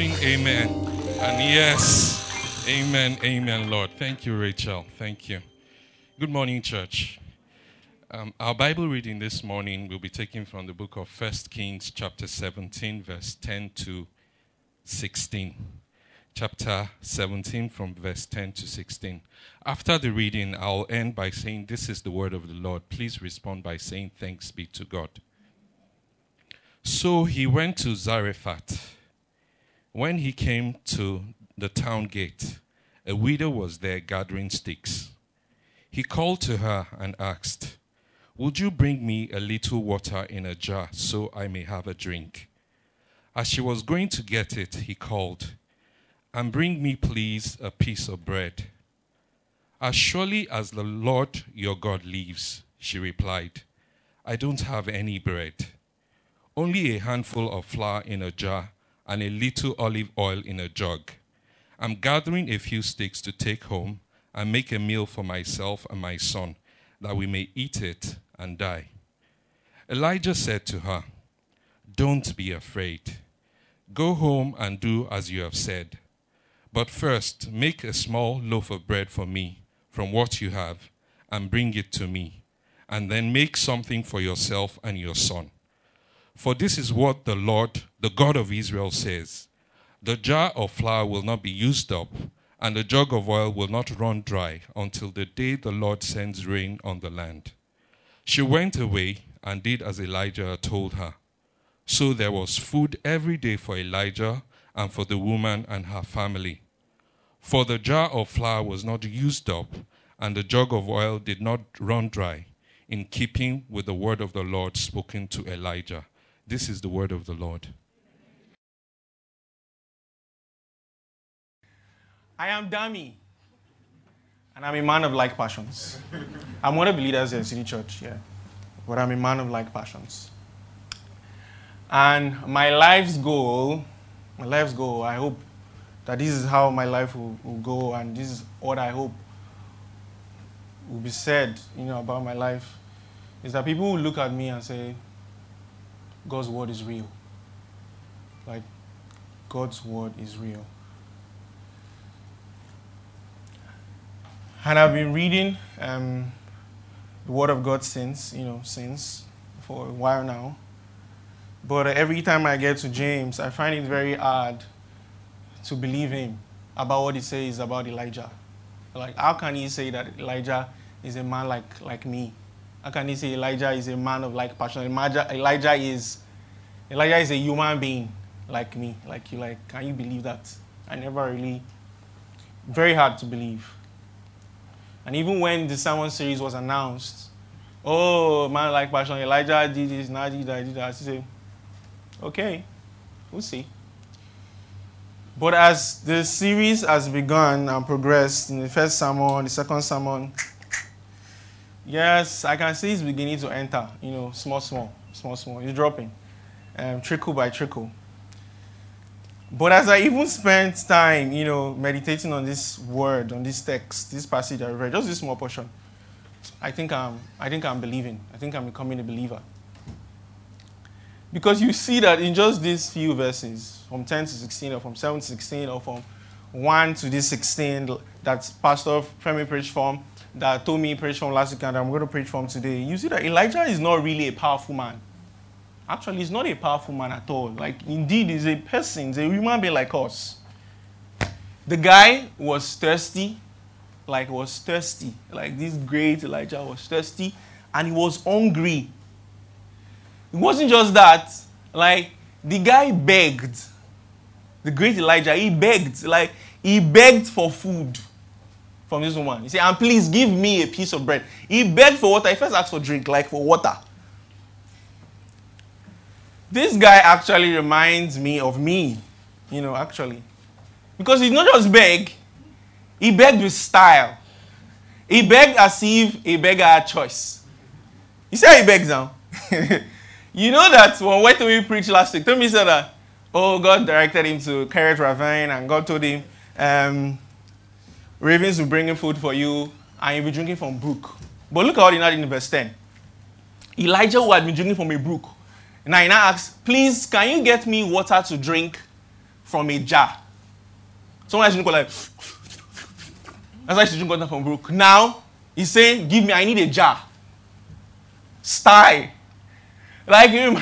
Sounding amen. And yes, amen, amen, Lord. Thank you, Rachel. Thank you. Good morning, church. Um, our Bible reading this morning will be taken from the book of First Kings, chapter 17, verse 10 to 16. Chapter 17, from verse 10 to 16. After the reading, I'll end by saying, This is the word of the Lord. Please respond by saying, Thanks be to God. So he went to Zarephath. When he came to the town gate, a widow was there gathering sticks. He called to her and asked, Would you bring me a little water in a jar so I may have a drink? As she was going to get it, he called, And bring me, please, a piece of bread. As surely as the Lord your God lives, she replied, I don't have any bread, only a handful of flour in a jar and a little olive oil in a jug. I'm gathering a few sticks to take home and make a meal for myself and my son, that we may eat it and die. Elijah said to her, Don't be afraid. Go home and do as you have said. But first, make a small loaf of bread for me from what you have and bring it to me. And then make something for yourself and your son. For this is what the Lord, the God of Israel, says The jar of flour will not be used up, and the jug of oil will not run dry until the day the Lord sends rain on the land. She went away and did as Elijah told her. So there was food every day for Elijah and for the woman and her family. For the jar of flour was not used up, and the jug of oil did not run dry, in keeping with the word of the Lord spoken to Elijah. This is the word of the Lord. I am Dami, and I'm a man of like passions. I'm one of the leaders in City Church, yeah, but I'm a man of like passions. And my life's goal, my life's goal, I hope that this is how my life will, will go, and this is what I hope will be said, you know, about my life, is that people will look at me and say, God's word is real. Like, God's word is real. And I've been reading um, the Word of God since, you know, since for a while now. But every time I get to James, I find it very hard to believe him about what he says about Elijah. Like, how can he say that Elijah is a man like, like me? How can he say Elijah is a man of like passion? Elijah, Elijah is Elijah is a human being like me, like you. Like, can you believe that? I never really. Very hard to believe. And even when the sermon series was announced, oh man, like passion, Elijah did this, now did that, did that. I say, okay, we'll see. But as the series has begun and progressed in the first sermon, the second sermon, yes, I can see it's beginning to enter, you know, small, small, small, small. It's dropping, um, trickle by trickle. But as I even spent time, you know, meditating on this word, on this text, this passage I read, just this small portion, I think I'm, I think I'm believing. I think I'm becoming a believer. Because you see that in just these few verses, from 10 to 16, or from 7 to 16, or from 1 to this 16, that Pastor Femi preached from, that told me preach from last week, and I'm going to preach from today, you see that Elijah is not really a powerful man. Actually, he's not a powerful man at all. Like, indeed, he's a person, he's a human being like us. The guy was thirsty, like, was thirsty. Like, this great Elijah was thirsty, and he was hungry. It wasn't just that, like, the guy begged. The great Elijah, he begged. Like, he begged for food from this woman. He said, and please give me a piece of bread. He begged for water. He first asked for drink, like for water. This guy actually reminds me of me. You know, actually. Because he not just beg, he begged with style. He begged as if a beggar had choice. You see how he begs now? you know that when we preach last week, Tell me said that, oh, God directed him to Kerith Ravine and God told him, um, ravens will bring him food for you and you'll be drinking from brook. But look at what he now in verse 10. Elijah, who had been drinking from a brook, now he now asks, please, can you get me water to drink from a jar? Someone else drink like, that's why she drink water from brook. Now, he's saying, give me, I need a jar. Style. Like, you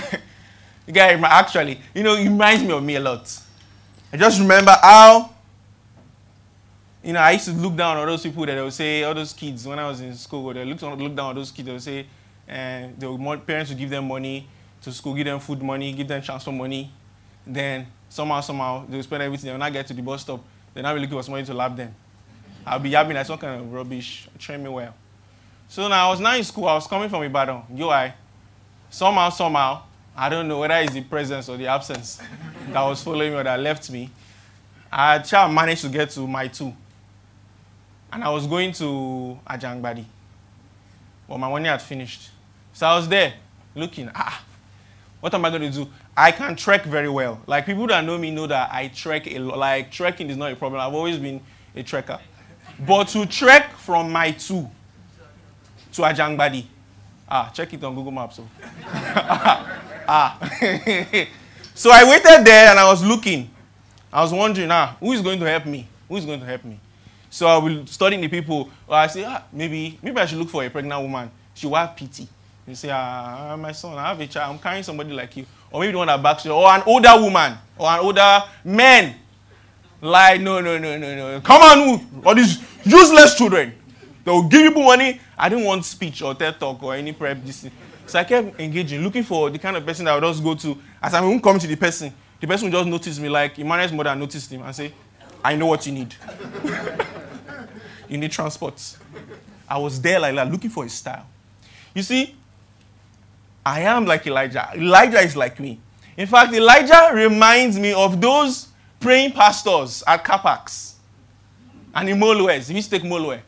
guy, actually, you know, it reminds me of me a lot. I just remember how, you know, I used to look down on those people that they would say, all those kids, when I was in school, they look, look down on those kids, they would say, and the parents would give them money to school, give them food money, give them transfer money. Then somehow, somehow, they will spend everything. Will not get to the bus stop. They're not really looking for somebody to lap them. I'll be yapping like some kind of rubbish. Train me well. So now I was now in school. I was coming from Ibadan, UI. Somehow, somehow, I don't know whether it's the presence or the absence that was following me or that left me. I managed to get to Mile 2. And I was going to Ajangbadi. But my money had finished. So I was there looking, ah, what am I going to do? I can trek very well. Like people that know me know that I trek a lot. Like trekking is not a problem. I've always been a trekker. But to trek from Mile 2 to Ajangbadi, ah, check it on Google Maps. So. ah. so I waited there and I was looking. I was wondering, ah, who is going to help me? Who is going to help me? So I will studying the people. I say, ah, maybe, maybe I should look for a pregnant woman. She will have pity. You say, ah, my son, I have a child. I'm carrying somebody like you. Or maybe the one that backs you. Or an older woman. Or an older man. Like, no, no, no, no, no. Come on, all these useless children. They will give you money. I didn't want speech or TED talk or any prep. This So I kept engaging, looking for the kind of person that I would just go to. As I won't come to the person, the person will just notice me like Emmanuel's mother noticed him and say, I know what you need. you need transport. I was there like looking for a style. You see, I am like Elijah. Elijah is like me. In fact, Elijah reminds me of those praying pastors at Capax and in Molues. If you take Molue,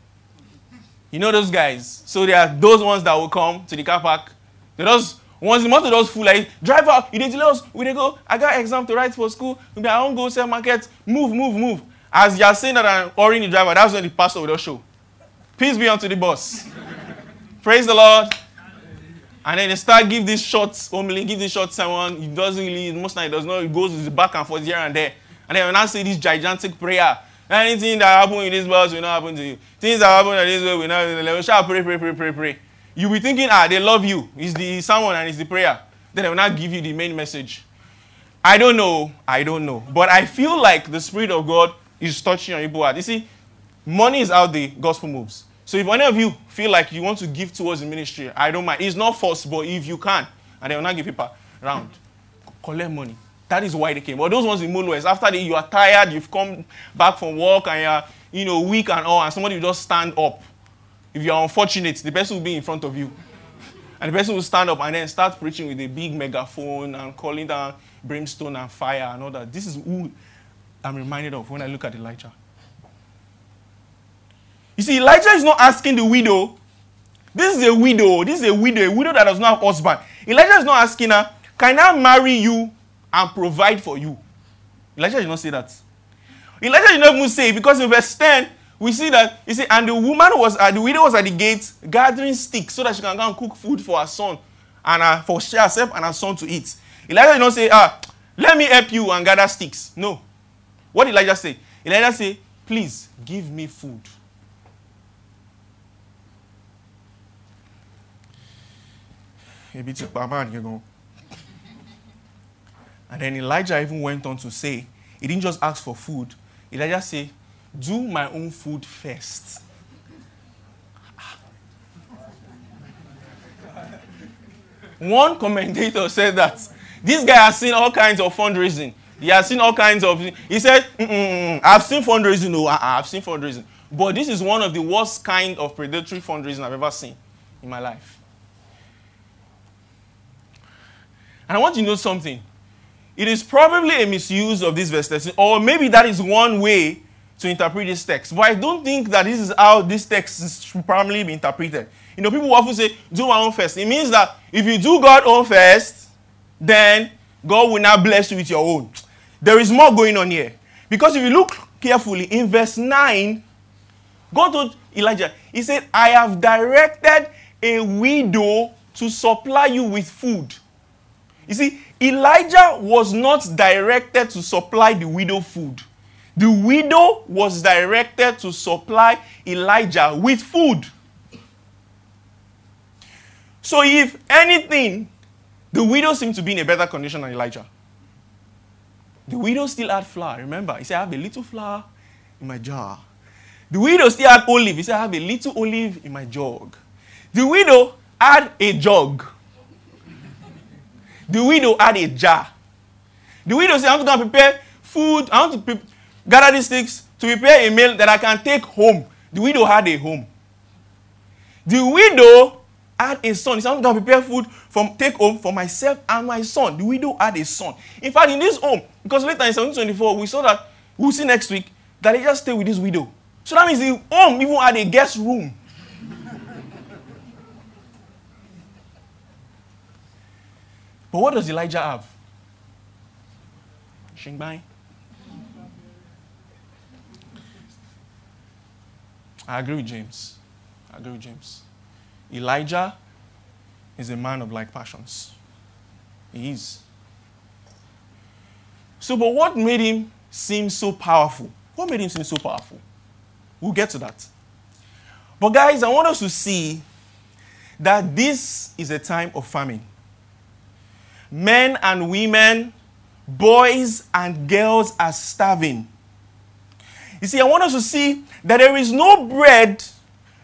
you know those guys. So there are those ones that will come to the car park. They just once the motor does full, like drive out, you need to let us, we they go, I got exam to write for school, I won't go sell market, move, move, move. As you are saying that I'm ordering the driver, that's when the pastor will just show. Peace be unto the boss. Praise the Lord. And then they start give these shots, only give these shots someone, he doesn't really, most time he does not, he goes back and forth here and there. And then when I say this gigantic prayer, anything that happen in this world will not happen to you. Things that happen in this world will not happen. We shall pray, pray, pray, pray, pray. You'll be thinking, ah, they love you. It's the someone and it's the prayer. Then they will not give you the main message. I don't know. I don't know. But I feel like the Spirit of God is touching on people's heart. You see, money is how the gospel moves. So if any of you feel like you want to give towards the ministry, I don't mind. It's not forced, but if you can, and they will not give people around, collect money. That is why they came. But those ones in Molues, after you are tired, you've come back from work, and you're you know weak and all, and somebody will just stand up. If you are unfortunate, the person will be in front of you. And the person will stand up and then start preaching with a big megaphone and calling down brimstone and fire and all that. This is who I'm reminded of when I look at Elijah. You see, Elijah is not asking the widow. This is a widow. This is a widow, a widow that does not have husband. Elijah is not asking her, Can I marry you and provide for you? Elijah did not say that. Elijah did not even say because in verse 10, we see that you see, and the woman was at the widow was at the gate gathering sticks so that she can go and cook food for her son and uh, for herself and her son to eat. Elijah did not say, Ah, let me help you and gather sticks. No. What did Elijah say? Elijah say, Please give me food. ebi ti pa man gan. And then Elijah even went on to say, he didn't just ask for food. Elijah said, do my own food first. One commentator said that this guy has seen all kinds of fundraising. He has seen all kinds of. He said, Mm-mm, "I've seen fundraising. No, I've seen fundraising, but this is one of the worst kind of predatory fundraising I've ever seen in my life." And I want you to know something. it is probably a misuse of this verse 13, or maybe that is one way to interpret this text. But I don't think that this is how this text should primarily be interpreted. You know, people often say, do my own first. It means that if you do God own first, then God will now bless you with your own. There is more going on here. Because if you look carefully, in verse 9, God told Elijah, He said, I have directed a widow to supply you with food. You see, Elijah was not directed to supply the widow food. The widow was directed to supply Elijah with food. So, if anything, the widow seemed to be in a better condition than Elijah. The widow still had flour. Remember, he said, I have a little flour in my jar. The widow still had olive. He said, I have a little olive in my jug. The widow had a jug. The widow had a jar. The widow said, I'm going to prepare food. I want to gather these sticks to prepare a meal that I can take home. The widow had a home. The widow had a son. He said, I want to prepare food from take home for myself and my son. The widow had a son. In fact, in this home, because later in 1724, we saw that, we'll see next week, that he just stayed with this widow. So that means the home even had a guest room. but what does Elijah have? Shingbai. I agree with James. I agree with James. Elijah is a man of like passions. He is. So, but what made him seem so powerful? What made him seem so powerful? We'll get to that. But, guys, I want us to see that this is a time of famine. Men and women, boys and girls are starving. You see, I want us to see that there is no bread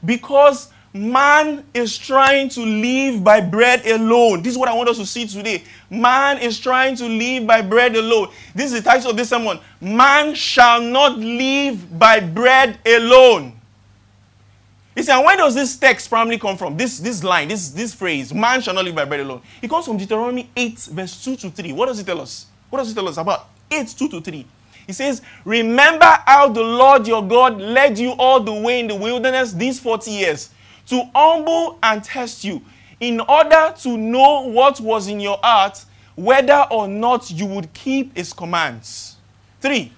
because man is trying to live by bread alone. This is what I want us to see today. Man is trying to live by bread alone. This is the title of this sermon. Man shall not live by bread alone. You see, and where does this text primarily come from? This, this line, this, this phrase, man shall not live by bread alone. It comes from Deuteronomy 8, verse 2 to 3. What does it tell us? What does it tell us about 8, 2 to 3? He says, Remember how the Lord your God led you all the way in the wilderness these 40 years to humble and test you in order to know what was in your heart, whether or not you would keep his commands. Three.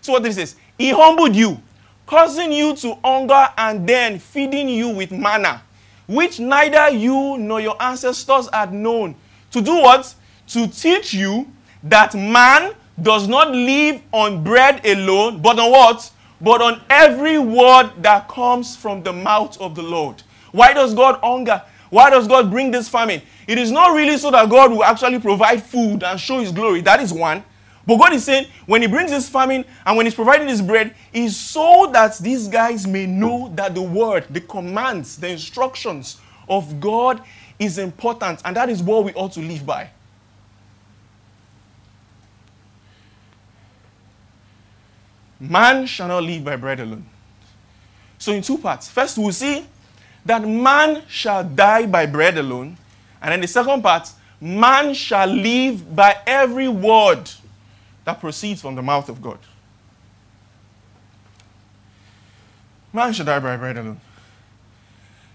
So what this says, he humbled you, causing you to hunger and then feeding you with manna, which neither you nor your ancestors had known. To do what? To teach you that man does not live on bread alone, but on what? But on every word that comes from the mouth of the Lord. Why does God hunger? Why does God bring this famine? It is not really so that God will actually provide food and show his glory. That is one. But God is saying when he brings this famine and when he's providing this bread, is so that these guys may know that the word, the commands, the instructions of God is important. And that is what we ought to live by. Man shall not live by bread alone. So, in two parts. First, we'll see that man shall die by bread alone. And then the second part, man shall live by every word that proceeds from the mouth of God. Man shall die by bread alone.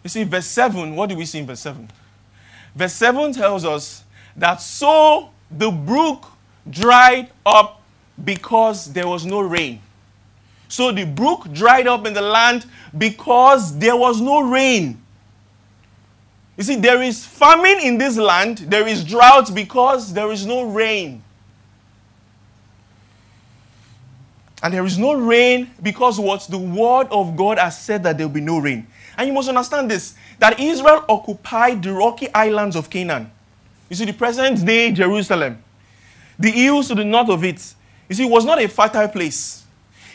You see, verse 7, what do we see in verse 7? Verse 7 tells us that so the brook dried up because there was no rain. So the brook dried up in the land because there was no rain. You see, there is famine in this land, there is drought because there is no rain. And there is no rain because what? The word of God has said that there will be no rain. And you must understand this that Israel occupied the rocky islands of Canaan. You see, the present day Jerusalem, the hills to the north of it, you see, it was not a fertile place.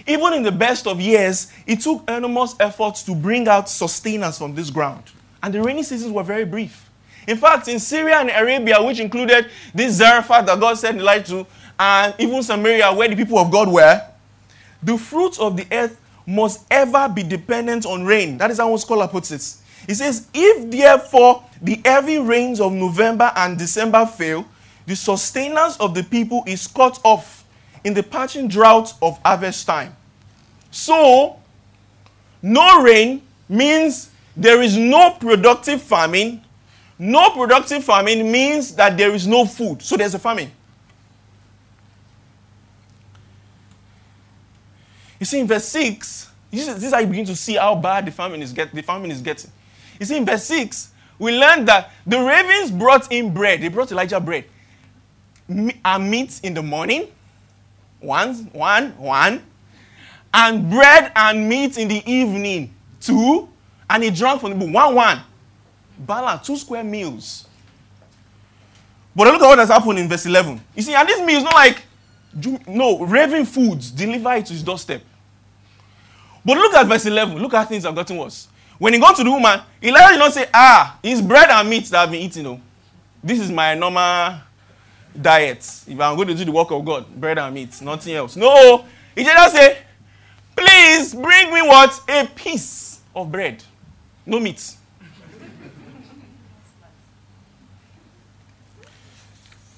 Even in the best of years, it took enormous efforts to bring out sustenance from this ground. And the rainy seasons were very brief. In fact, in Syria and Arabia, which included this Zarephath that God sent Elijah to, and even Samaria, where the people of God were, the fruits of the earth must ever be dependent on rain. That is how one scholar puts it. He says, If therefore the heavy rains of November and December fail, the sustenance of the people is cut off in the parching drought of harvest time. So, no rain means there is no productive farming. No productive farming means that there is no food. So there's a famine. You see, in verse 6, this is how you begin to see how bad the famine is, get, the famine is getting. You see, in verse 6, we learn that the ravens brought in bread. They brought Elijah bread. And meat in the morning. One, one, one. And bread and meat in the evening. Two. And he drank from the book. One, one. Balance, two square meals. But look at what has happened in verse 11. You see, and this meal not like, no, raven foods deliver it to his doorstep. But look at verse 11. Look at things have gotten worse. When he got to the woman, Elijah did not say, Ah, it's bread and meat that I've been eating. No. This is my normal diet. If I'm going to do the work of God, bread and meat, nothing else. No. He just say, Please bring me what? A piece of bread. No meat.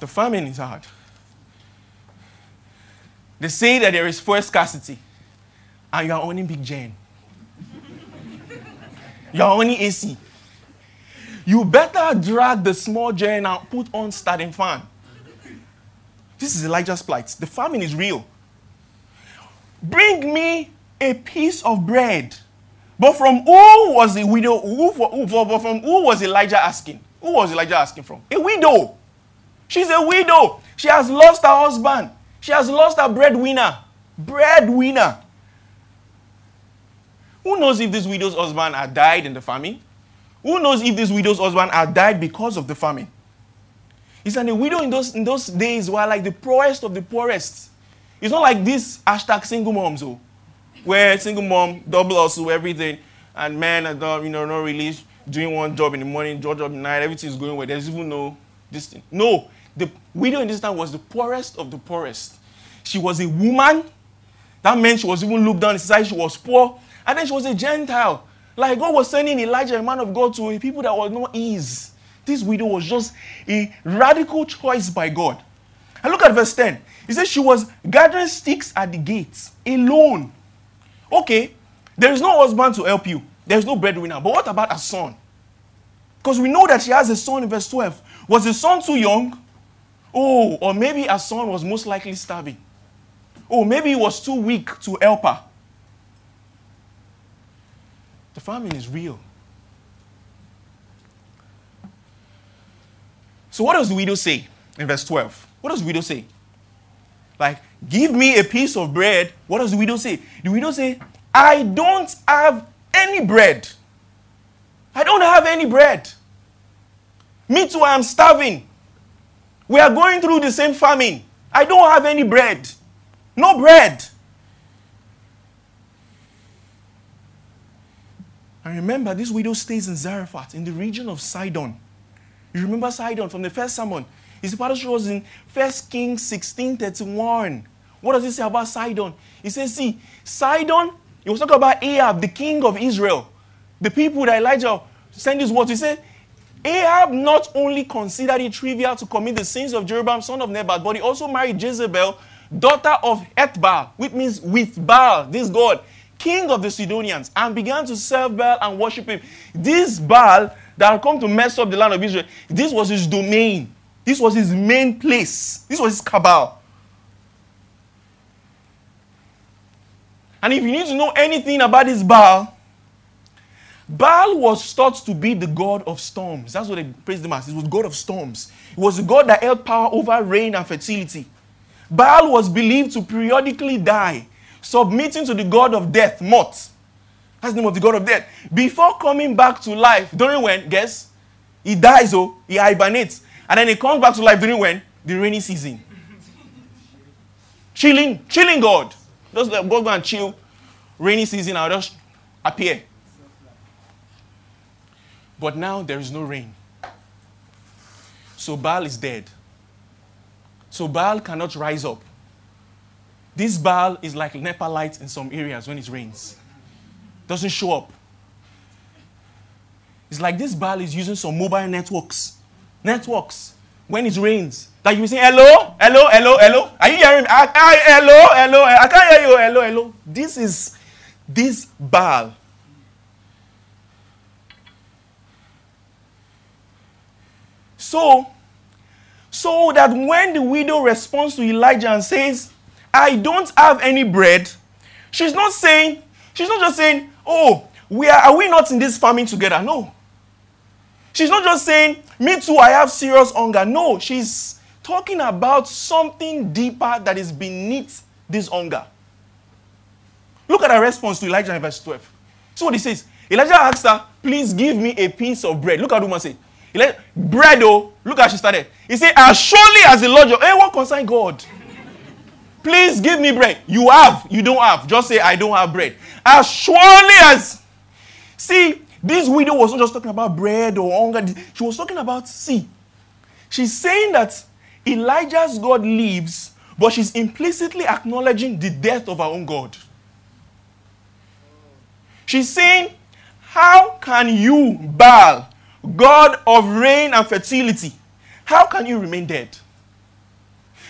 the famine is hard. They say that there is fuel scarcity, and you are owning Big Jane. You're only AC. You better drag the small Jane and put on starting fan. This is Elijah's plight. The famine is real. Bring me a piece of bread. But from who was the widow? Who, who, who, from who was Elijah asking? Who was Elijah asking from? A widow. She's a widow. She has lost her husband. She has lost her breadwinner. Breadwinner. Who knows if this widow's husband had died in the famine? Who knows if this widow's husband had died because of the famine? It's and the widow in those, in those days were like the poorest of the poorest. It's not like this hashtag single moms, oh, where single mom double also everything, and are not, you know, not really doing one job in the morning, job in the night, everything is going well. There's even no this thing. No, the widow in this time was the poorest of the poorest. She was a woman. That meant she was even looked down in society. She was poor. And then she was a Gentile. Like God was sending Elijah, a man of God, to a people that was no ease. This widow was just a radical choice by God. And look at verse 10. He says she was gathering sticks at the gates alone. Okay, there is no husband to help you, there's no breadwinner. But what about a son? Because we know that she has a son in verse 12. Was the son too young? Oh, or maybe a son was most likely starving. Oh, maybe he was too weak to help her. The famine is real. So, what does the widow say in verse 12? What does the widow say? Like, give me a piece of bread. What does the widow say? The widow say, I don't have any bread. I don't have any bread. Me too, I am starving. We are going through the same famine. I don't have any bread. No bread. And remember, this widow stays in Zarephath, in the region of Sidon. You remember Sidon from the first sermon? His father shows in 1 Kings 16 31. What does he say about Sidon? He says, See, Sidon, he was talking about Ahab, the king of Israel. The people that Elijah sent his word. He said, Ahab not only considered it trivial to commit the sins of Jeroboam, son of Nebat, but he also married Jezebel, daughter of Ethbaal, which means with Baal, this God king of the Sidonians, and began to serve Baal and worship him. This Baal that had come to mess up the land of Israel, this was his domain. This was his main place. This was his cabal. And if you need to know anything about this Baal, Baal was thought to be the god of storms. That's what they praised him as. He was god of storms. He was the god that held power over rain and fertility. Baal was believed to periodically die submitting to the God of death, Mot. That's the name of the God of death. Before coming back to life, during when, guess? He dies, oh, he hibernates. And then he comes back to life during when? The rainy season. chilling, chilling God. Just let God go and chill. Rainy season, I'll just appear. But now there is no rain. So Baal is dead. So Baal cannot rise up. This Baal is like NEPA lights in some areas when it rains. Doesn't show up. It's like this Baal is using some mobile networks. Networks. when it rains. Like you say, hello, hello, hello, hello. Are you hearing? I, I, ah, ah, hello, hello. Eh, I can't hear you. Hello, hello. This is this Baal. So, so that when the widow responds to Elijah and says, I don't have any bread, she's not saying, she's not just saying, Oh, we are, are we not in this farming together? No. She's not just saying, Me too, I have serious hunger. No, she's talking about something deeper that is beneath this hunger. Look at her response to Elijah in verse 12. See what he says. Elijah asked her, Please give me a piece of bread. Look at the woman. Elijah, bread, oh, look how she started. He said, As surely as the Lord your. Hey, what concern God? Please give me bread. You have, you don't have. Just say, I don't have bread. As surely as. See, this widow was not just talking about bread or hunger. She was talking about, see, she's saying that Elijah's God lives, but she's implicitly acknowledging the death of her own God. She's saying, How can you, Baal, God of rain and fertility, how can you remain dead?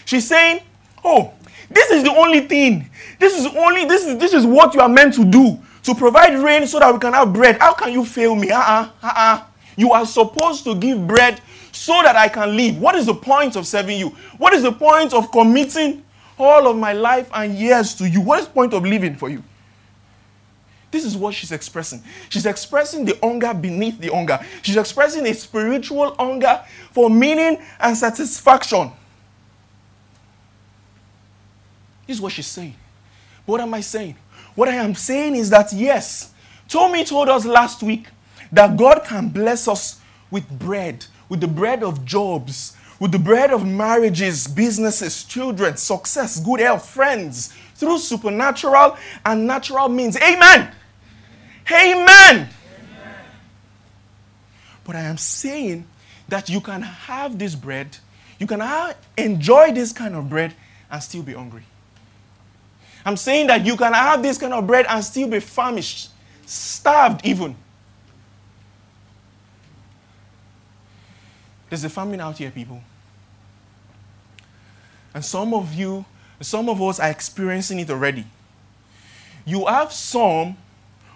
She's saying, Oh, this is the only thing. This is only this is this is what you are meant to do to provide rain so that we can have bread. How can you fail me? Uh-uh, uh-uh. You are supposed to give bread so that I can live. What is the point of serving you? What is the point of committing all of my life and years to you? What is the point of living for you? This is what she's expressing. She's expressing the hunger beneath the hunger. She's expressing a spiritual hunger for meaning and satisfaction. This is what she's saying. What am I saying? What I am saying is that yes, Tommy told us last week that God can bless us with bread, with the bread of jobs, with the bread of marriages, businesses, children, success, good health, friends, through supernatural and natural means. Amen. Amen. Amen. But I am saying that you can have this bread, you can have, enjoy this kind of bread and still be hungry. I'm saying that you can have this kind of bread and still be famished, starved even. There's a famine out here, people. And some of you, some of us are experiencing it already. You have some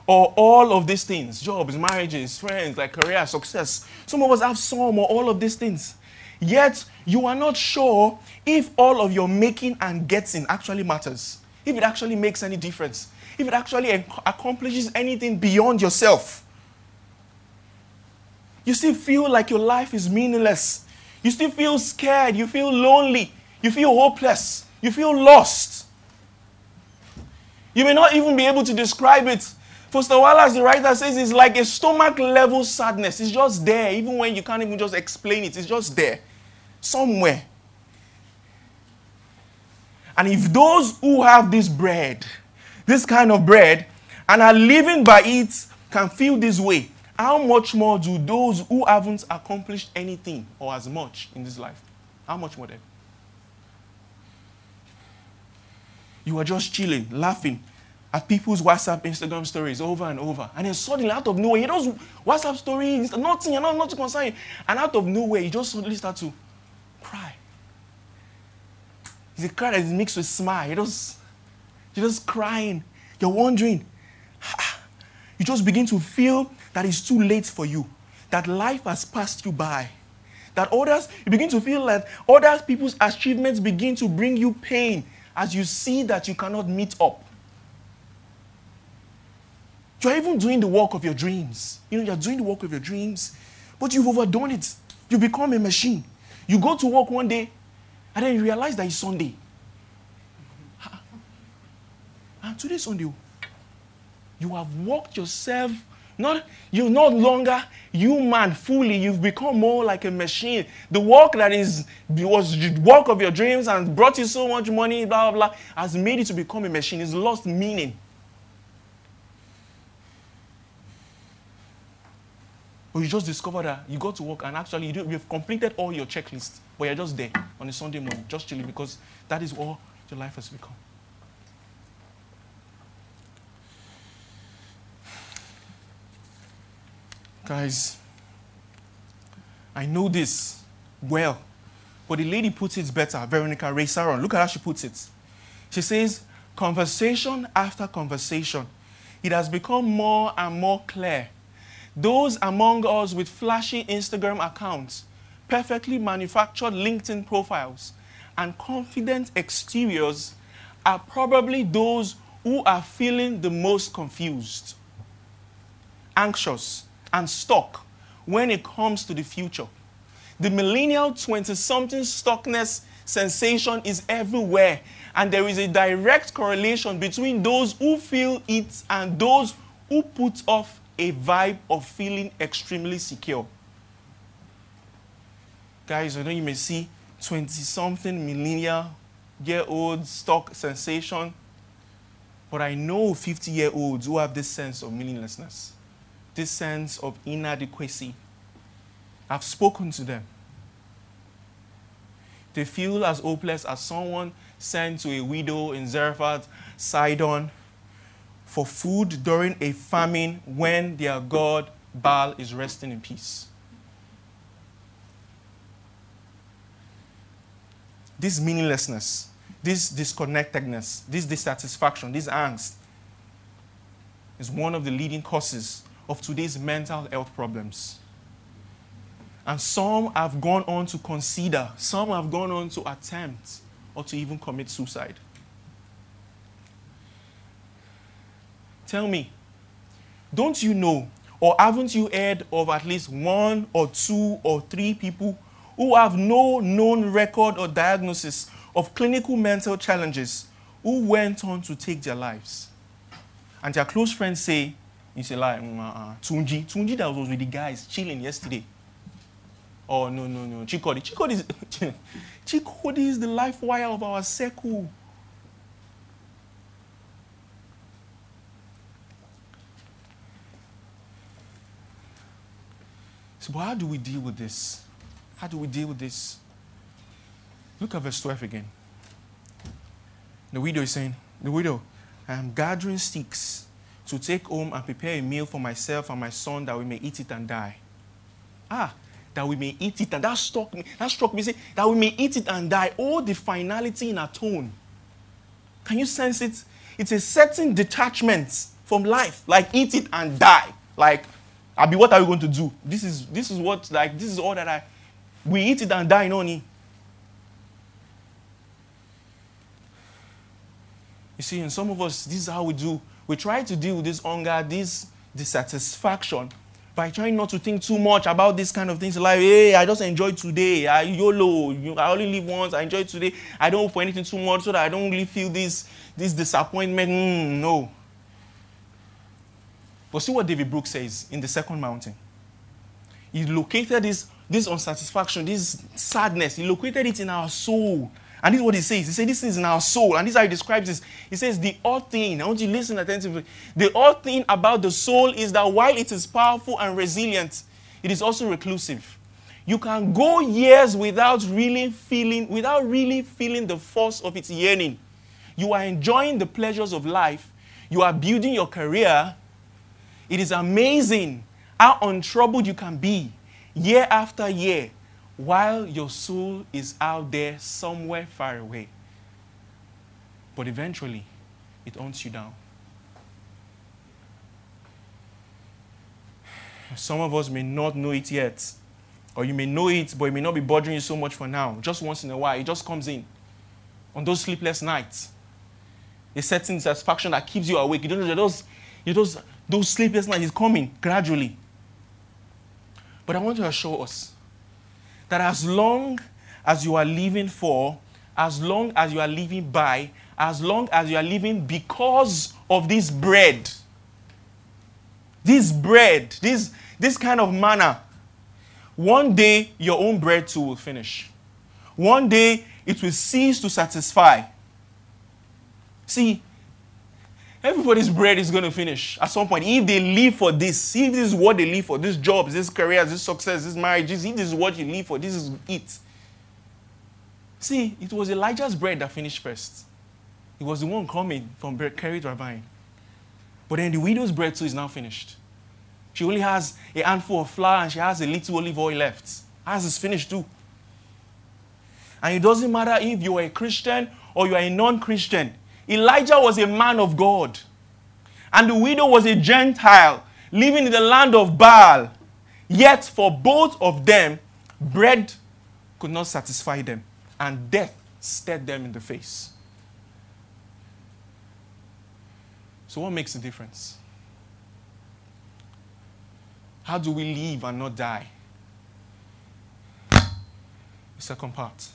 or all of these things jobs, marriages, friends, like career, success. Some of us have some or all of these things. Yet you are not sure if all of your making and getting actually matters if it actually makes any difference, if it actually accomplishes anything beyond yourself. You still feel like your life is meaningless. You still feel scared. You feel lonely. You feel hopeless. You feel lost. You may not even be able to describe it. Foster Wallace, the writer, says it's like a stomach level sadness. It's just there, even when you can't even just explain it. It's just there, somewhere. And if those who have this bread, this kind of bread, and are living by it can feel this way, how much more do those who haven't accomplished anything or as much in this life? How much more then? You are just chilling, laughing at people's WhatsApp, Instagram stories over and over. And then suddenly, out of nowhere, you those WhatsApp stories, nothing, you're not, not concerned. And out of nowhere, you just suddenly start to cry. It's a cry that is mixed with smile. You're just, you're just crying. You're wondering. You just begin to feel that it's too late for you, that life has passed you by. That others, you begin to feel that other people's achievements begin to bring you pain as you see that you cannot meet up. You're even doing the work of your dreams. You know, you're doing the work of your dreams, but you've overdone it. You become a machine. You go to work one day, and then you realize that it's Sunday. And today's Sunday. Oh, you have walked yourself. Not you're no longer human fully. You've become more like a machine. The work that is was the work of your dreams and brought you so much money, blah blah blah, has made you to become a machine. It's lost meaning. You just discovered that you go to work and actually you have completed all your checklists, but you're just there on a Sunday morning, just chilling because that is all your life has become. Guys, I know this well But the lady puts it better, Veronica Ray Saron. Look at how she puts it. She says, conversation after conversation, it has become more and more clear. Those among us with flashy Instagram accounts, perfectly manufactured LinkedIn profiles, and confident exteriors are probably those who are feeling the most confused, anxious, and stuck when it comes to the future. The millennial 20 something stuckness sensation is everywhere, and there is a direct correlation between those who feel it and those who put off a vibe of feeling extremely secure. Guys, I know you may see 20 something millennial year old stock sensation, but I know 50 year olds who have this sense of meaninglessness, this sense of inadequacy. I've spoken to them. They feel as hopeless as someone sent to a widow in Zarephath, Sidon, for food during a famine when their god Baal is resting in peace. This meaninglessness, this disconnectedness, this dissatisfaction, this angst is one of the leading causes of today's mental health problems. And some have gone on to consider, some have gone on to attempt or to even commit suicide. Tell me, don't you know, or haven't you heard of at least one or two or three people who have no known record or diagnosis of clinical mental challenges who went on to take their lives? And their close friends say, you say like, mm, uh-uh. Tunji, Tunji that was with the guys chilling yesterday. Oh, no, no, no. Chikodi. Chikodi is, Chikodi is the life wire of our circle. So, how do we deal with this? How do we deal with this? Look at verse 12 again. The widow is saying, The widow, I am gathering sticks to take home and prepare a meal for myself and my son that we may eat it and die. Ah, that we may eat it. And that struck me. That struck me. Say that we may eat it and die. All the finality in a tone. Can you sense it? It's a certain detachment from life. Like eat it and die. Like, Be what are we going to do? This is this is what like this is all that I we eat it and die, no need. You see, in some of us, this is how we do. We try to deal with this hunger, this dissatisfaction by trying not to think too much about these kind of things like hey i just enjoy today. I yolo. I only live once. I enjoy today. I don't hope for anything too much so that i don't really feel this this disappointment. Mm, no but see what david brooks says in the second mountain he located this this unsatisfaction this sadness he located it in our soul and this is what he says. He says this is in our soul. And this is how he describes this. He says the odd thing, I want you to listen attentively. The odd thing about the soul is that while it is powerful and resilient, it is also reclusive. You can go years without really feeling, without really feeling the force of its yearning. You are enjoying the pleasures of life. You are building your career. It is amazing how untroubled you can be year after year while your soul is out there somewhere far away. But eventually, it hunts you down. Some of us may not know it yet, or you may know it, but it may not be bothering you so much for now. Just once in a while, it just comes in. On those sleepless nights, a certain satisfaction that keeps you awake. You don't know those, those, those sleepless nights is coming gradually. But I want to assure us that as long as you are living for, as long as you are living by, as long as you are living because of this bread, this bread, this, this kind of manna, one day your own bread too will finish. One day it will cease to satisfy. See, Everybody's bread is going to finish at some point. If they live for this, if this is what they live for, this jobs, this career, this success, this marriage, if this is what you live for, this is it. See, it was Elijah's bread that finished first. It was the one coming from Kerith Ravine. But then the widow's bread too is now finished. She only has a handful of flour and she has a little olive oil left. Ours is finished too. And it doesn't matter if you are a Christian or you are a non Christian. Elijah was a man of God. And the widow was a Gentile living in the land of Baal. Yet, for both of them, bread could not satisfy them, and death stared them in the face. So, what makes the difference? How do we live and not die? The second part.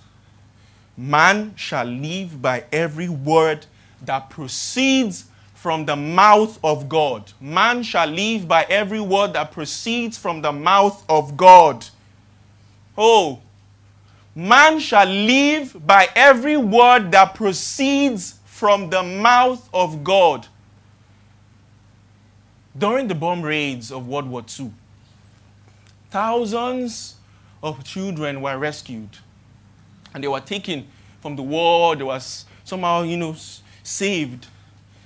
Man shall live by every word that proceeds from the mouth of God. Man shall live by every word that proceeds from the mouth of God. Oh, man shall live by every word that proceeds from the mouth of God. During the bomb raids of World War II, thousands of children were rescued and they were taken from the war. They was somehow, you know, saved,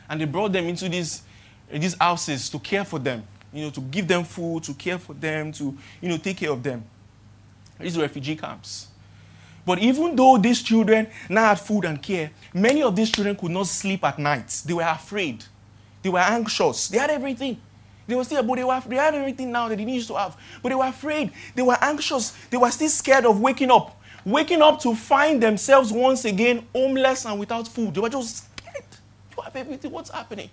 and they brought them into these eh, these houses to care for them, you know, to give them food, to care for them, to you know, take care of them. These refugee camps. But even though these children now had food and care, many of these children could not sleep at night. They were afraid. They were anxious. They had everything. They were still, but they, were, they had everything now that they needed to have. But they were afraid. They were anxious. They were still scared of waking up waking up to find themselves once again homeless and without food. They were just. You have everything. What's happening?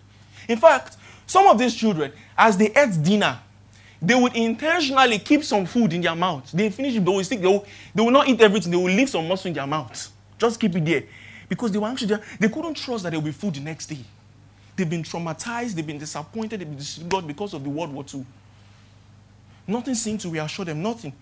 In fact, some of these children, as they ate dinner, they would intentionally keep some food in their mouth. They finish it, they will, stick, they, will, they will not eat everything. They will leave some muscle in their mouth. Just keep it there. Because they were actually they couldn't trust that there will be food the next day. They've been traumatized, they've been disappointed, they've been disfigured because of the World War II. Nothing seemed to reassure them, nothing.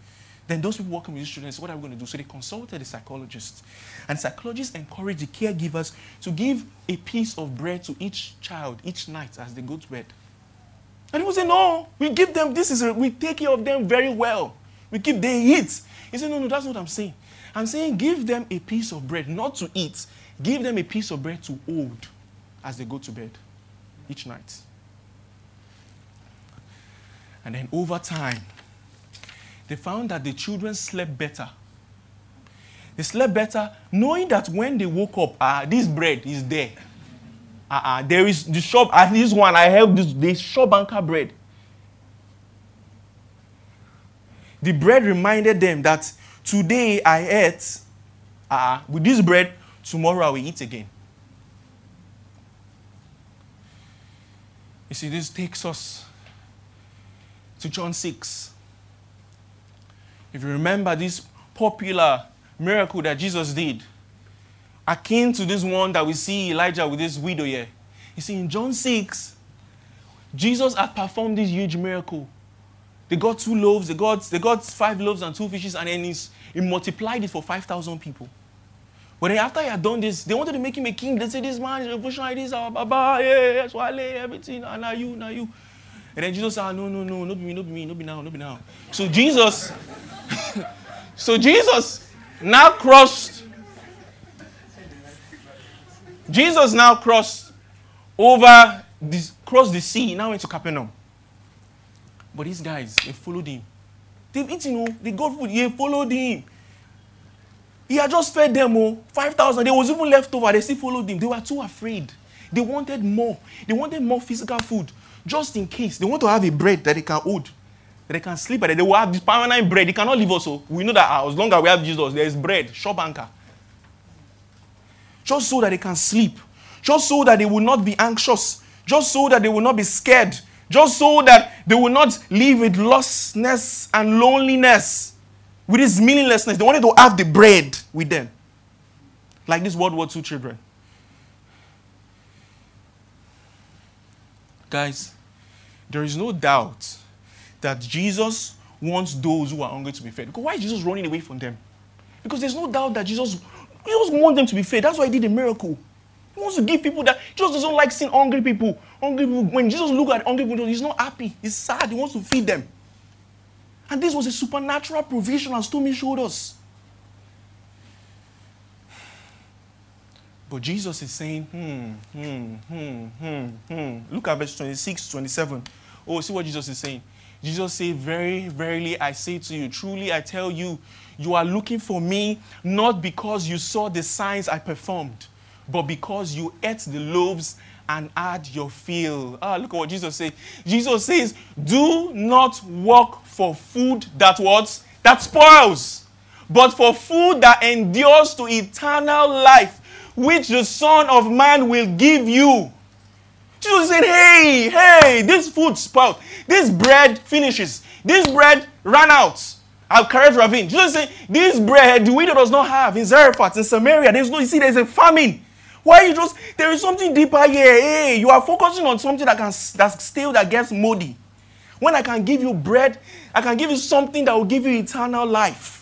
Then those people working with these students, what are we going to do? So they consulted the psychologist. And psychologists encourage the caregivers to give a piece of bread to each child each night as they go to bed. And he was saying, No, we give them this is a, we take care of them very well. We keep they eat. He said, No, no, that's not what I'm saying. I'm saying give them a piece of bread, not to eat. Give them a piece of bread to hold as they go to bed each night. And then over time, they found that the children slept better. They slept better knowing that when they woke up, ah, this bread is there. Uh-uh, there is the shop, at least one, I have this, this shop anchor bread. The bread reminded them that today I ate, uh, with this bread, tomorrow I will eat again. You see, this takes us to John 6. If you remember this popular miracle that Jesus did, akin to this one that we see Elijah with this widow here. You see, in John 6, Jesus had performed this huge miracle. They got two loaves, they got, they got five loaves and two fishes, and then he multiplied it for 5,000 people. But then after he had done this, they wanted to make him a king. They said, This man is revolutionary, this, our baba, yeah, swale, everything, and now you, now you. And then Jesus said, ah, No, no, no, not be me, not be me, not be now, not be now. So Jesus, so Jesus now crossed. Jesus now crossed over this, crossed the sea, now into Capernaum. But these guys, they followed him. They've eaten, oh, they got food, they followed him. He had just fed them, oh, 5,000. There was even left over. They still followed him. They were too afraid. They wanted more. They wanted more physical food, just in case. They want to have a bread that they can hold that they can sleep at. They will have this permanent bread. They cannot leave us. So we know that ah, as long as we have Jesus, there is bread, shop anchor. Just so that they can sleep. Just so that they will not be anxious. Just so that they will not be scared. Just so that they will not live with lostness and loneliness. With this meaninglessness. They wanted to have the bread with them. Like this World War II children. Guys, there is no doubt that Jesus wants those who are hungry to be fed. Because why is Jesus running away from them? Because there's no doubt that Jesus, Jesus wants them to be fed. That's why he did a miracle. He wants to give people that. Jesus doesn't like seeing hungry people. Hungry people. When Jesus looks at hungry people, he's not happy. He's sad. He wants to feed them. And this was a supernatural provision, as Tommy showed us. But Jesus is saying, hmm, hmm, hmm, hmm, hmm. Look at verse 26, 27. Oh, see what Jesus is saying. Jesus said, Very, verily, I say to you, truly I tell you, you are looking for me not because you saw the signs I performed, but because you ate the loaves and had your fill. Ah, look at what Jesus said. Jesus says, Do not work for food that what? That spoils, but for food that endures to eternal life, which the Son of Man will give you. Jesus said, Hey, hey, this food spoils. This bread finishes. This bread ran out. I'll Kerith Ravine. Jesus said, This bread the widow does not have in Zarephath, in Samaria. There's no, you see, there's a famine. Why you just there is something deeper here? Hey, you are focusing on something that can that's stale that gets moldy. When I can give you bread, I can give you something that will give you eternal life.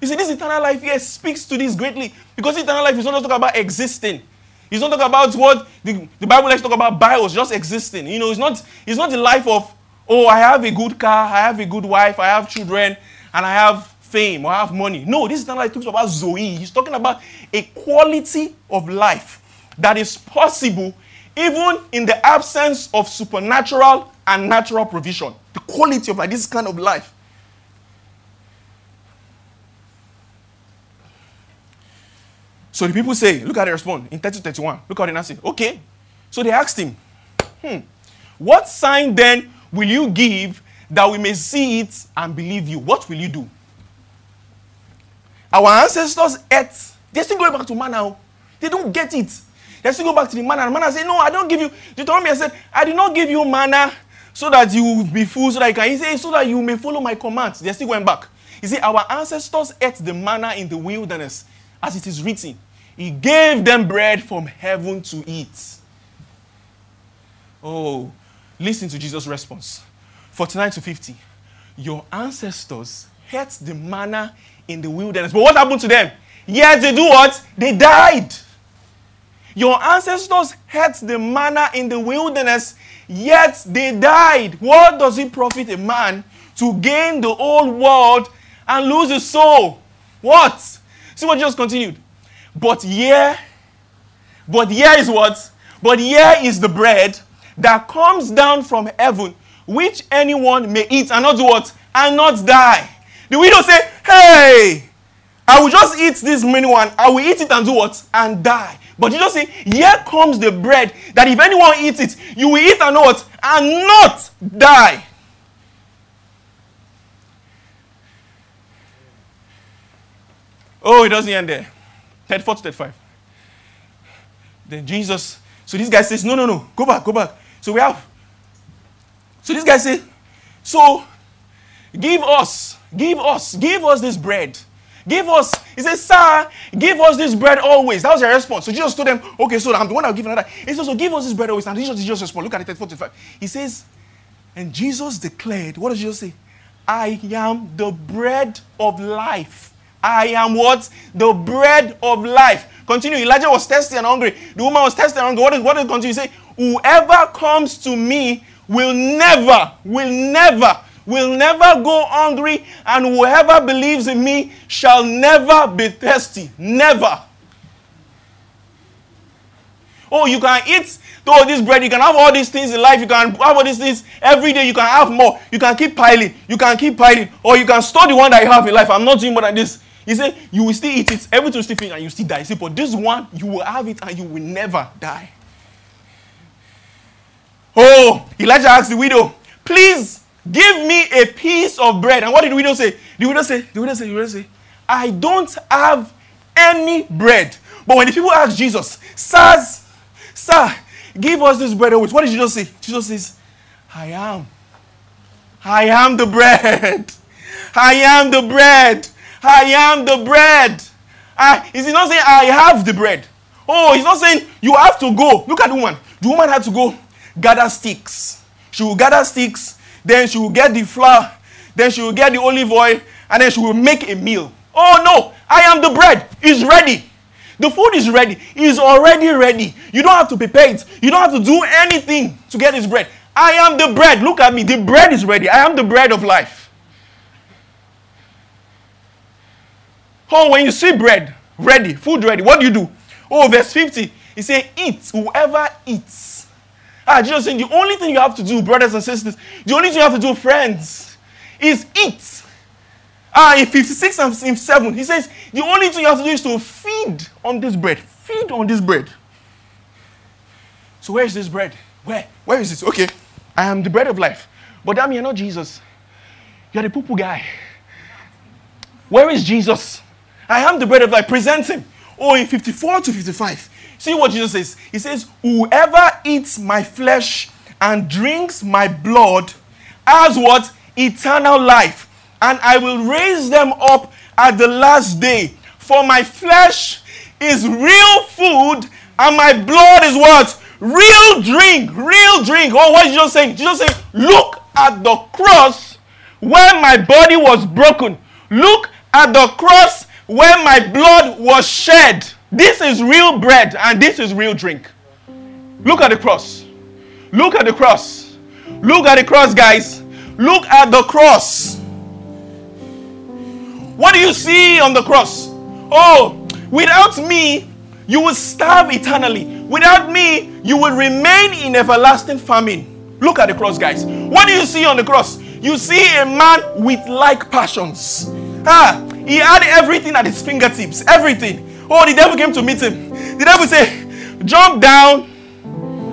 You see, this eternal life here speaks to this greatly because eternal life is not just talking about existing. It's not talking about what the, the Bible likes to talk about bios, just existing. You know, it's not, it's not the life of, oh, I have a good car, I have a good wife, I have children, and I have fame or I have money. No, this is not like talks about Zoe. He's talking about a quality of life that is possible even in the absence of supernatural and natural provision. The quality of like this kind of life. So the people say, look how they respond in 30 31. Look they now say, okay. So they asked him, hmm, what sign then will you give that we may see it and believe you? What will you do? Our ancestors ate. They're still going back to manna. Oh. They don't get it. They still go back to the manna. And manna say, No, I don't give you. Deuteronomy said, I did not give you manna so that you will be full, so that you can. He said, So that you may follow my commands. They're still going back. You see, our ancestors ate the manna in the wilderness, as it is written. He gave them bread from heaven to eat. Oh, listen to Jesus' response. 49 to 50. Your ancestors ate the manna in the wilderness. But what happened to them? Yet they do what? They died. Your ancestors ate the manna in the wilderness, yet they died. What does it profit a man to gain the whole world and lose his soul? What? See what Jesus continued. But here, but here is what? But here is the bread that comes down from heaven, which anyone may eat and not do what? And not die. The widow said, Hey, I will just eat this mini one. I will eat it and do what? And die. But you just say, Here comes the bread that if anyone eats it, you will eat and what? And not die. Oh, it doesn't end there. 34 to 35. Then Jesus, so this guy says, No, no, no, go back, go back. So we have, so this guy said, So give us, give us, give us this bread. Give us, he says, Sir, give us this bread always. That was their response. So Jesus told them, Okay, so I'm the one I'll give another. He says, So give us this bread always. And Jesus, Jesus responds. Look at it, 34 to 35. He says, And Jesus declared, What does Jesus say? I am the bread of life. I am what? The bread of life. Continue. Elijah was thirsty and hungry. The woman was thirsty and hungry. What did, what continue? Say, whoever comes to me will never, will never, will never go hungry, and whoever believes in me shall never be thirsty. Never. Oh, you can eat all this bread, you can have all these things in life, you can have all these things every day, you can have more, you can keep piling, you can keep piling, or you can store the one that you have in life. I'm not doing more than this. He said, You will still eat it, everything will still and you still die. He said, But this one, you will have it and you will never die. Oh, Elijah asked the widow, Please give me a piece of bread. And what did the widow say? The widow say, The widow say, the widow say, I don't have any bread. But when the people asked Jesus, Sirs, Sir, give us this bread. What did Jesus say? Jesus says, I am. I am the bread. I am the bread. I am the bread. I, is he not saying I have the bread? Oh, he's not saying you have to go. Look at the woman. The woman had to go gather sticks. She will gather sticks, then she will get the flour, then she will get the olive oil, and then she will make a meal. Oh no, I am the bread. It's ready. The food is ready. It's already ready. You don't have to prepare it. You don't have to do anything to get this bread. I am the bread. Look at me. The bread is ready. I am the bread of life. Oh, when you see bread ready, food ready, what do you do? Oh, verse 50, he says, Eat, whoever eats Ah, Jesus saying the only thing you have to do, brothers and sisters, the only thing you have to do, friends, is eat. Ah, in 56 and 7, he says, the only thing you have to do is to feed on this bread. Feed on this bread. So where is this bread? Where? Where is it? Okay, I am the bread of life. But means you're not Jesus. You're the poo guy. Where is Jesus? I am the bread of life. Present him. Oh, in 54 to 55. See what Jesus says? He says, Whoever eats my flesh and drinks my blood has what? Eternal life. And I will raise them up at the last day. For my flesh is real food, and my blood is what? Real drink. Real drink. Oh, what is Jesus saying? Jesus saying, Look at the cross where my body was broken. Look at the cross where my blood was shed. This is real bread and this is real drink. Look at the cross. Look at the cross. Look at the cross, guys. Look at the cross. What do you see on the cross? Oh, without me, you will starve eternally. Without me, you will remain in everlasting famine. Look at the cross, guys. What do you see on the cross? You see a man with like passions. Ah, he had everything at his fingertips. Everything. Oh, the devil came to meet him. The devil said, Jump down.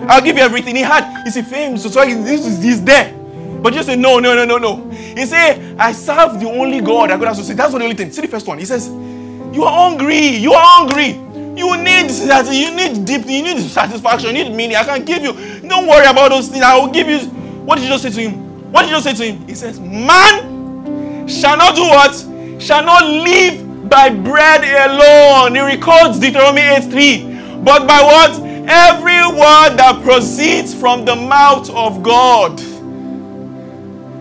I'll give you everything. He had, said, fame. So, this is he's there. But just say, no, no, no, no, no. He said, I serve the only God I could say. That's the only thing. See the first one. He says, You are hungry. You are hungry. You need that, you need deep, you need satisfaction, you need meaning. I can give you. Don't worry about those things. I will give you. What did you just say to him? What did you just say to him? He says, Man shall not do what? Shall not live by bread alone. He records Deuteronomy 8 3. But by what? Every word that proceeds from the mouth of God.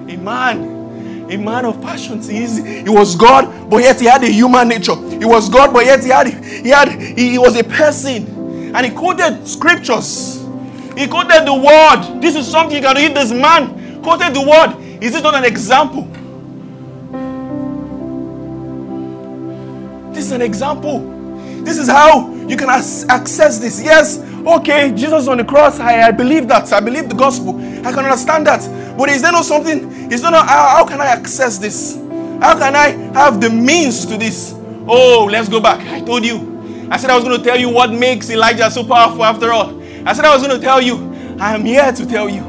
A man, a man of passions. He's, he was God, but yet he had a human nature. He was God, but yet he had he had he, he was a person. And he quoted scriptures. He quoted the word. This is something you can read. This man quoted the word. Is it not an example? This is an example. This is how you can access this. Yes, okay, Jesus on the cross, I, I believe that. I believe the gospel. I can understand that. But is there not something? Is there not how, how can I access this? How can I have the means to this? Oh, let's go back. I told you. I said I was going to tell you what makes Elijah so powerful after all. I said I was going to tell you. I am here to tell you.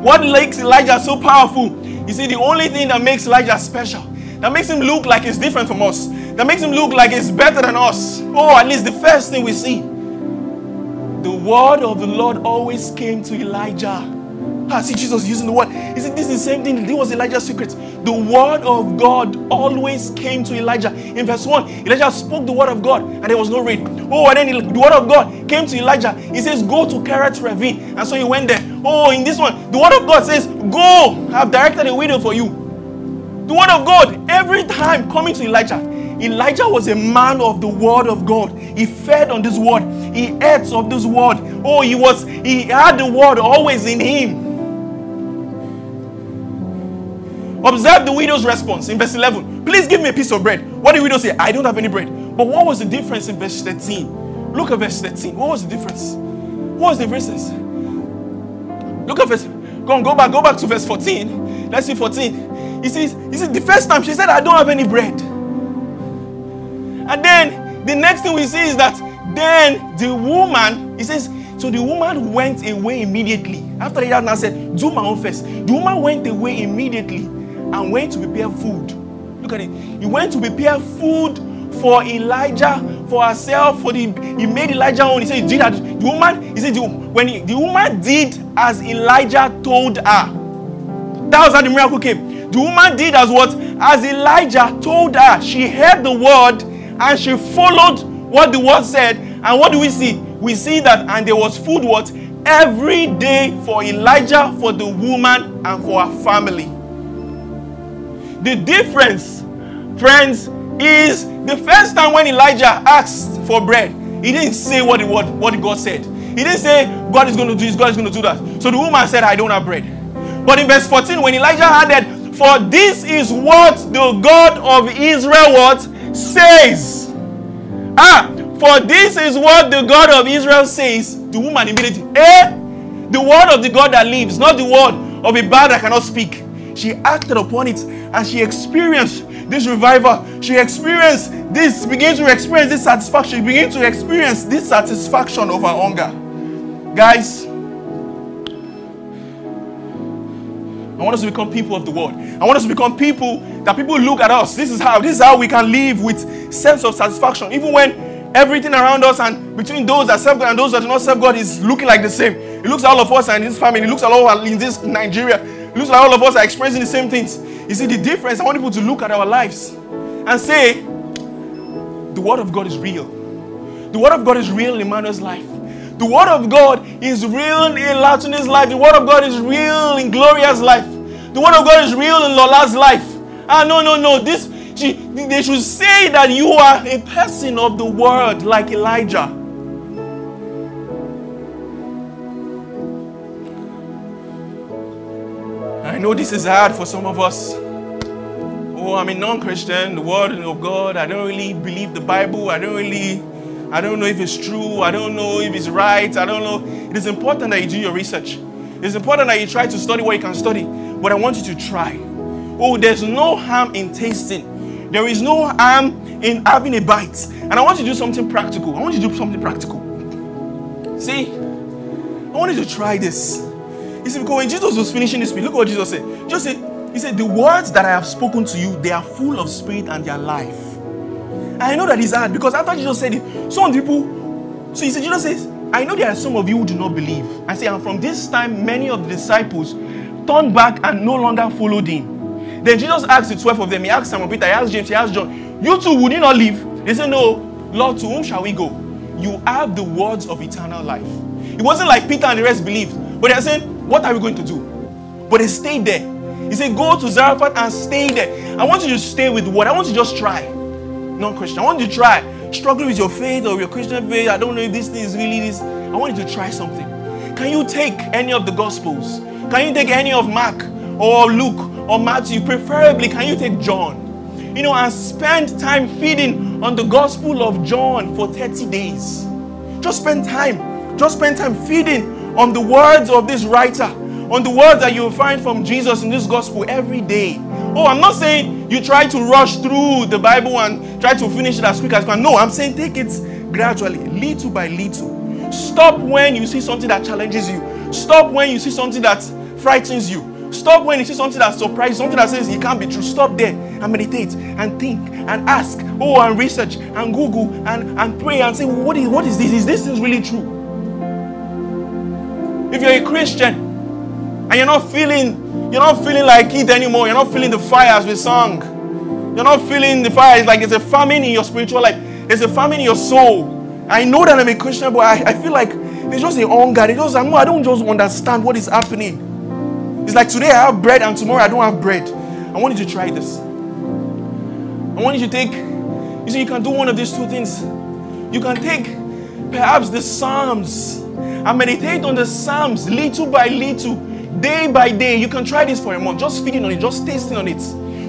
What makes Elijah so powerful? You see, the only thing that makes Elijah special, that makes him look like he's different from us, that makes him look like he's better than us. Oh, at least the first thing we see. The word of the Lord always came to Elijah. I see Jesus using the word. He said, This is the same thing. This was Elijah's secret. The word of God always came to Elijah. In verse 1, Elijah spoke the word of God and there was no rain. Oh, and then the word of God came to Elijah. He says, Go to Kerith Ravine. And so he went there. Oh, in this one, the word of God says, Go, I've directed a widow for you. The word of God, every time coming to Elijah, Elijah was a man of the word of God. He fed on this word. He ate of this word. Oh, he was he had the word always in him. Observe the widow's response in verse 11. Please give me a piece of bread. What did widow say? I don't have any bread. But what was the difference in verse 13? Look at verse 13. What was the difference? What was the difference? Look at verse. Go on, go back, go back to verse 14. Let's see 14. He says, he says, the first time she said, I don't have any bread. And then the next thing we see is that then the woman, he says, so the woman went away immediately. After the now said, Do my own first. The woman went away immediately and went to prepare food. Look at it. He went to prepare food for Elijah, for herself, for the he made Elijah on. He said, did that. The woman, he said, when he, the woman did as Elijah told her. That was how the miracle came. The woman did as what? As Elijah told her. She heard the word and she followed what the word said. And what do we see? We see that, and there was food what? Every day for Elijah, for the woman, and for her family. The difference, friends, is the first time when Elijah asked for bread, he didn't say what, what, God said. He didn't say, God is going to do this, God is going to do that. So the woman said, I don't have bread. But in verse 14, when Elijah added, For this is what the God of Israel what says. Ah, for this is what the God of Israel says. The woman immediately, eh? The word of the God that lives, not the word of a bird that cannot speak. She acted upon it and she experienced this revival. She experienced this, begin to experience this satisfaction. She to experience this satisfaction of her hunger. Guys, I want us to become people of the world. I want us to become people that people look at us. This is how this is how we can live with sense of satisfaction, even when everything around us and between those that serve God and those that do not serve God is looking like the same. It looks like all of us and this family. It looks like all of us in this Nigeria. It looks like all of us are experiencing the same things. You see the difference? I want people to look at our lives and say, the word of God is real. The word of God is real in Emmanuel's life. The word of God is real in Latune's life. The word of God is real in Gloria's life. The word of God is real in Lola's life. Ah, no, no, no. This she, they should say that you are a person of the word like Elijah. I know this is hard for some of us. Oh, I'm a non-Christian. The word of God. I don't really believe the Bible. I don't really I don't know if it's true. I don't know if it's right. I don't know. It is important that you do your research. It's important that you try to study what you can study. But I want you to try. Oh, there's no harm in tasting. There is no harm in having a bite. And I want you to do something practical. I want you to do something practical. See, I want you to try this. You see, because when Jesus was finishing this speech, look what Jesus said. Just said, He said, The words that I have spoken to you, they are full of spirit and they are life. I know that it's hard because after Jesus said it, some people, so he said, Jesus says, I know there are some of you who do not believe. I say, and from this time, many of the disciples turned back and no longer followed him. Then Jesus asked the 12 of them, he asked Simon Peter, he asked James, he asked John, You two, would you not leave? They said, No, Lord, to whom shall we go? You have the words of eternal life. It wasn't like Peter and the rest believed, but they're saying, What are we going to do? But they stayed there. He said, Go to Zarephath and stay there. I want you to stay with what? I want you to just try non Christian. I want you to try struggling with your faith or your Christian faith. I don't know if this thing is really this. I want you to try something. Can you take any of the Gospels? Can you take any of Mark or Luke or Matthew? Preferably, can you take John? You know, and spend time feeding on the Gospel of John for 30 days. Just spend time. Just spend time feeding on the words of this writer on the words that you will find from Jesus in this gospel every day. Oh, I'm not saying you try to rush through the Bible and try to finish it as quick as you can. No, I'm saying take it gradually, little by little. Stop when you see something that challenges you. Stop when you see something that frightens you. Stop when you see something that surprises, something that says it can't be true. Stop there and meditate and think and ask. Oh, and research and Google and, and pray and say, what is, what is this? Is this really true? If you're a Christian, and you're not feeling you're not feeling like it anymore. You're not feeling the fire as we sung. You're not feeling the fire. It's like there's a famine in your spiritual life. There's a famine in your soul. I know that i'm a christian but i, I feel like there's just a hunger. Just, i don't just understand what is happening. It's like today i have bread and tomorrow i don't have bread. I want you to try this. I want you to take you see you can do one of these two things. You can take perhaps the psalms and meditate on the psalms little by little Day by day, you can try this for a month. Just feeding on it, just tasting on it.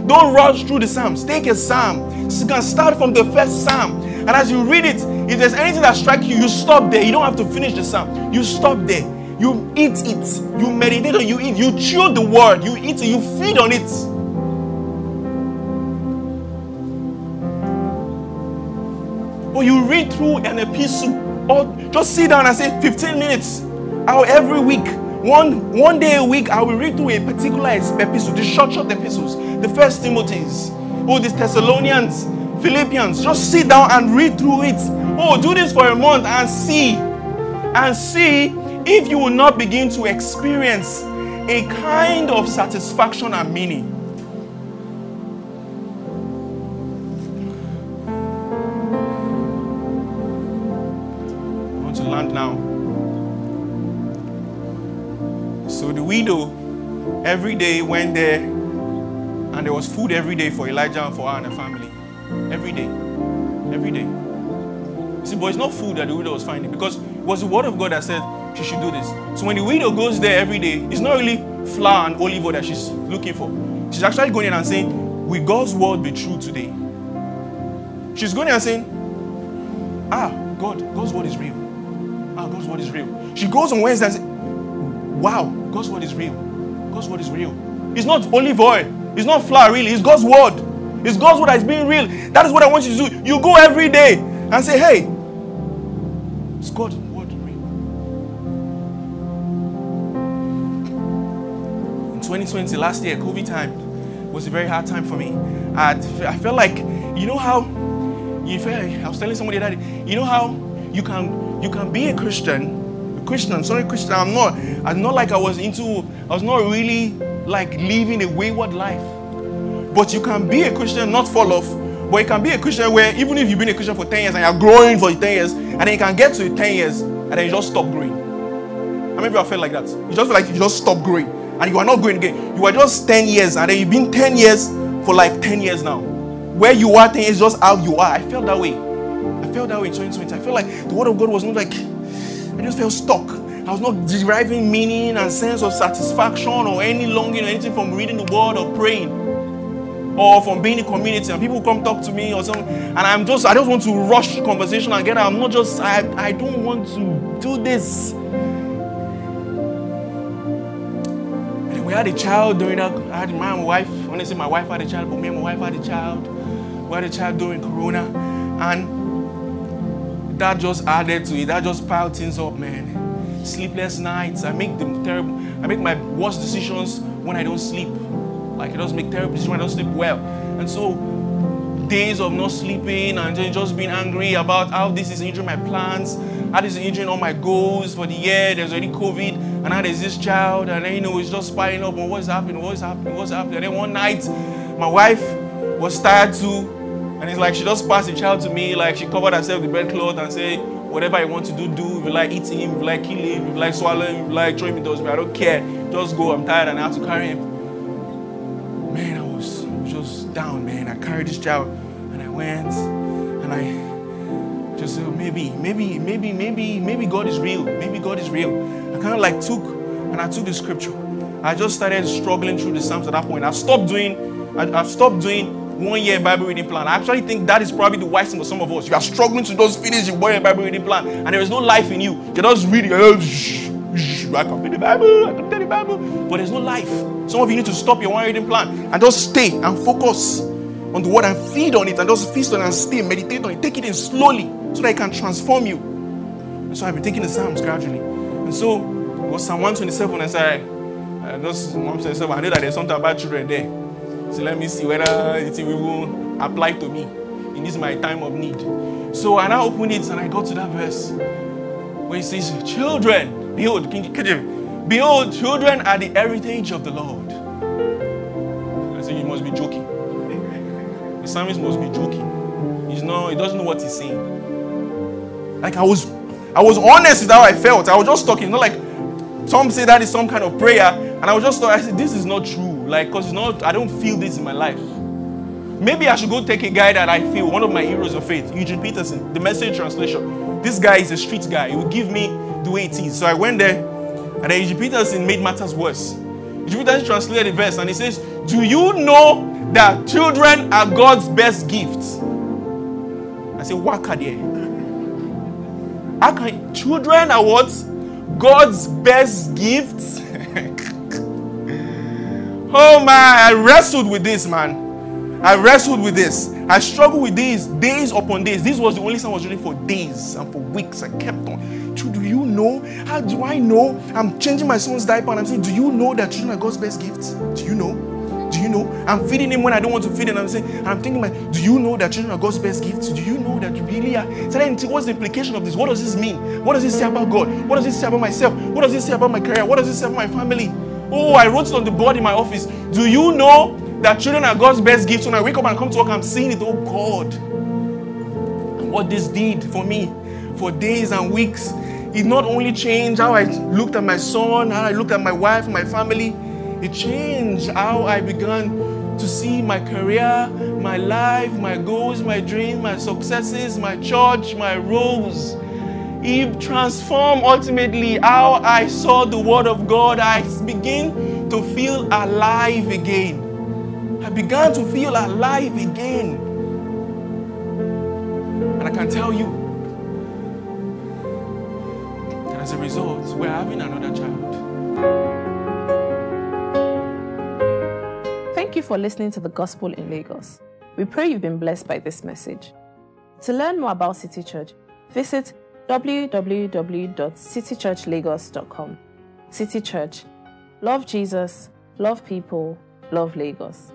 Don't rush through the Psalms. Take a Psalm. You can start from the first Psalm. And as you read it, if there's anything that strikes you, you stop there. You don't have to finish the Psalm. You stop there. You eat it. You meditate on you eat. You chew the word. You eat it. You feed on it. Or you read through an epistle. Or oh, just sit down and say 15 minutes. Out every week one, one day a week, I will read through a particular epistle, the short, short epistles, the first Timothy's, oh, the Thessalonians, Philippians. Just sit down and read through it. Oh, do this for a month and see. And see if you will not begin to experience a kind of satisfaction and meaning. Every day went there, and there was food every day for Elijah and for her and her family. Every day. Every day. You see, but it's not food that the widow was finding because it was the word of God that said she should do this. So when the widow goes there every day, it's not really flour and olive oil that she's looking for. She's actually going in and saying, Will God's word be true today? She's going in and saying, Ah, God, God's word is real. Ah, God's word is real. She goes on Wednesday and says, wow, God's word is real. God's word is real. It's not olive oil. It's not flour, really. It's God's word. It's God's word that's being real. That is what I want you to do. You go every day and say, hey, it's God's word real. In 2020, last year, COVID time was a very hard time for me. I, I felt like, you know how you feel, I was telling somebody that, you know how you can you can be a Christian, Christian, I'm sorry, Christian. I'm not, I'm not like I was into, I was not really like living a wayward life. But you can be a Christian, not fall off. But you can be a Christian where even if you've been a Christian for 10 years and you're growing for 10 years, and then you can get to 10 years and then you just stop growing. How many people felt like that? You just feel like you just stop growing and you are not growing again. You are just 10 years and then you've been 10 years for like 10 years now. Where you are 10 years, just how you are. I felt that way. I felt that way in 2020. I felt like the word of God was not like, I just felt stuck. I was not deriving meaning and sense of satisfaction or any longing or anything from reading the word or praying or from being in community. And people come talk to me or something and i'm just i just want to rush conversation and get i'm not just i i don't want to do this. And we had a child during that i had my wife. Honestly my wife had a child but me and my wife had a child. We had a child during corona. And that just added to it. That just piled things up man. Sleepless nights. I make them terrible i make my worst decisions when i don't sleep. Like he doesn't make terrible decisions when I don't sleep well. And so days of not sleeping and just being angry about how this is injuring my plans, how this is injuring all my goals for the year. There's already COVID, and now there's this child, and then you know it's just spying up. On what's happening, what's happening, what's happening. And then one night, my wife was tired too, and it's like she just passed the child to me, like she covered herself with bedclothes and said, Whatever I want to do, do. If you like eating him, if you like killing him, if you like swallowing him, if you like throwing him to I don't care. Just go. I'm tired and I have to carry him man, I was just down, man. I carried this child and I went and I just said, maybe, maybe, maybe, maybe, maybe God is real. Maybe God is real. I kind of like took and I took the scripture. I just started struggling through the Psalms at that point. I've stopped doing, I, have stopped doing one year Bible reading plan. I actually think that is probably the wise thing for some of us. You are struggling to just finish your one year Bible reading plan, and there is no life in you. You're just reading. I can read the Bible, I can tell the Bible, but there's no life. Some of you need to stop your one reading plan and just stay and focus on the word and feed on it and just feast on it and stay, meditate on it, take it in slowly so that it can transform you. And so I've been taking the Psalms gradually. And so it was Psalm 127 and I said, I just Psalm 127, I know that there's something about children there. So let me see whether it will apply to me in this my time of need. So I now opened it and I got to that verse where it says, Children, Behold, behold, children are the heritage of the Lord. I say you must be joking. The psalmist must be joking. He's not, he doesn't know what he's saying. Like I was I was honest with how I felt. I was just talking, not like some say that is some kind of prayer. And I was just I said, this is not true. Like, because it's not, I don't feel this in my life. Maybe I should go take a guy that I feel, one of my heroes of faith, Eugene Peterson, the message translation. This guy is a street guy. He will give me the way it is. So I went there, and then Eugene Peterson made matters worse. Eugene Peterson translated the verse, and he says, Do you know that children are God's best gifts? I said, What can How can children are what? God's best gifts? oh my, I wrestled with this, man. I wrestled with this. I struggled with this days upon days. This was the only song I was reading for days and for weeks. I kept on. Do you know? How do I know? I'm changing my son's diaper and I'm saying, Do you know that children are God's best gifts? Do you know? Do you know? I'm feeding him when I don't want to feed him. I'm saying, I'm thinking, like, do you know that children are God's best gifts? Do you know that you really are? So what's the implication of this? What does this mean? What does this say about God? What does this say about myself? What does this say about my career? What does this say about my family? Oh, I wrote it on the board in my office. Do you know that children are God's best gifts? When I wake up and come to work, I'm seeing it. Oh, God. And what this did for me for days and weeks. It not only changed how I looked at my son, how I looked at my wife, my family, it changed how I began to see my career, my life, my goals, my dreams, my successes, my church, my roles. It transformed ultimately how I saw the Word of God. I began to feel alive again. I began to feel alive again. And I can tell you that as a result, we're having another child. Thank you for listening to the Gospel in Lagos. We pray you've been blessed by this message. To learn more about City Church, visit www.citychurchlagos.com. City Church. Love Jesus, love people, love Lagos.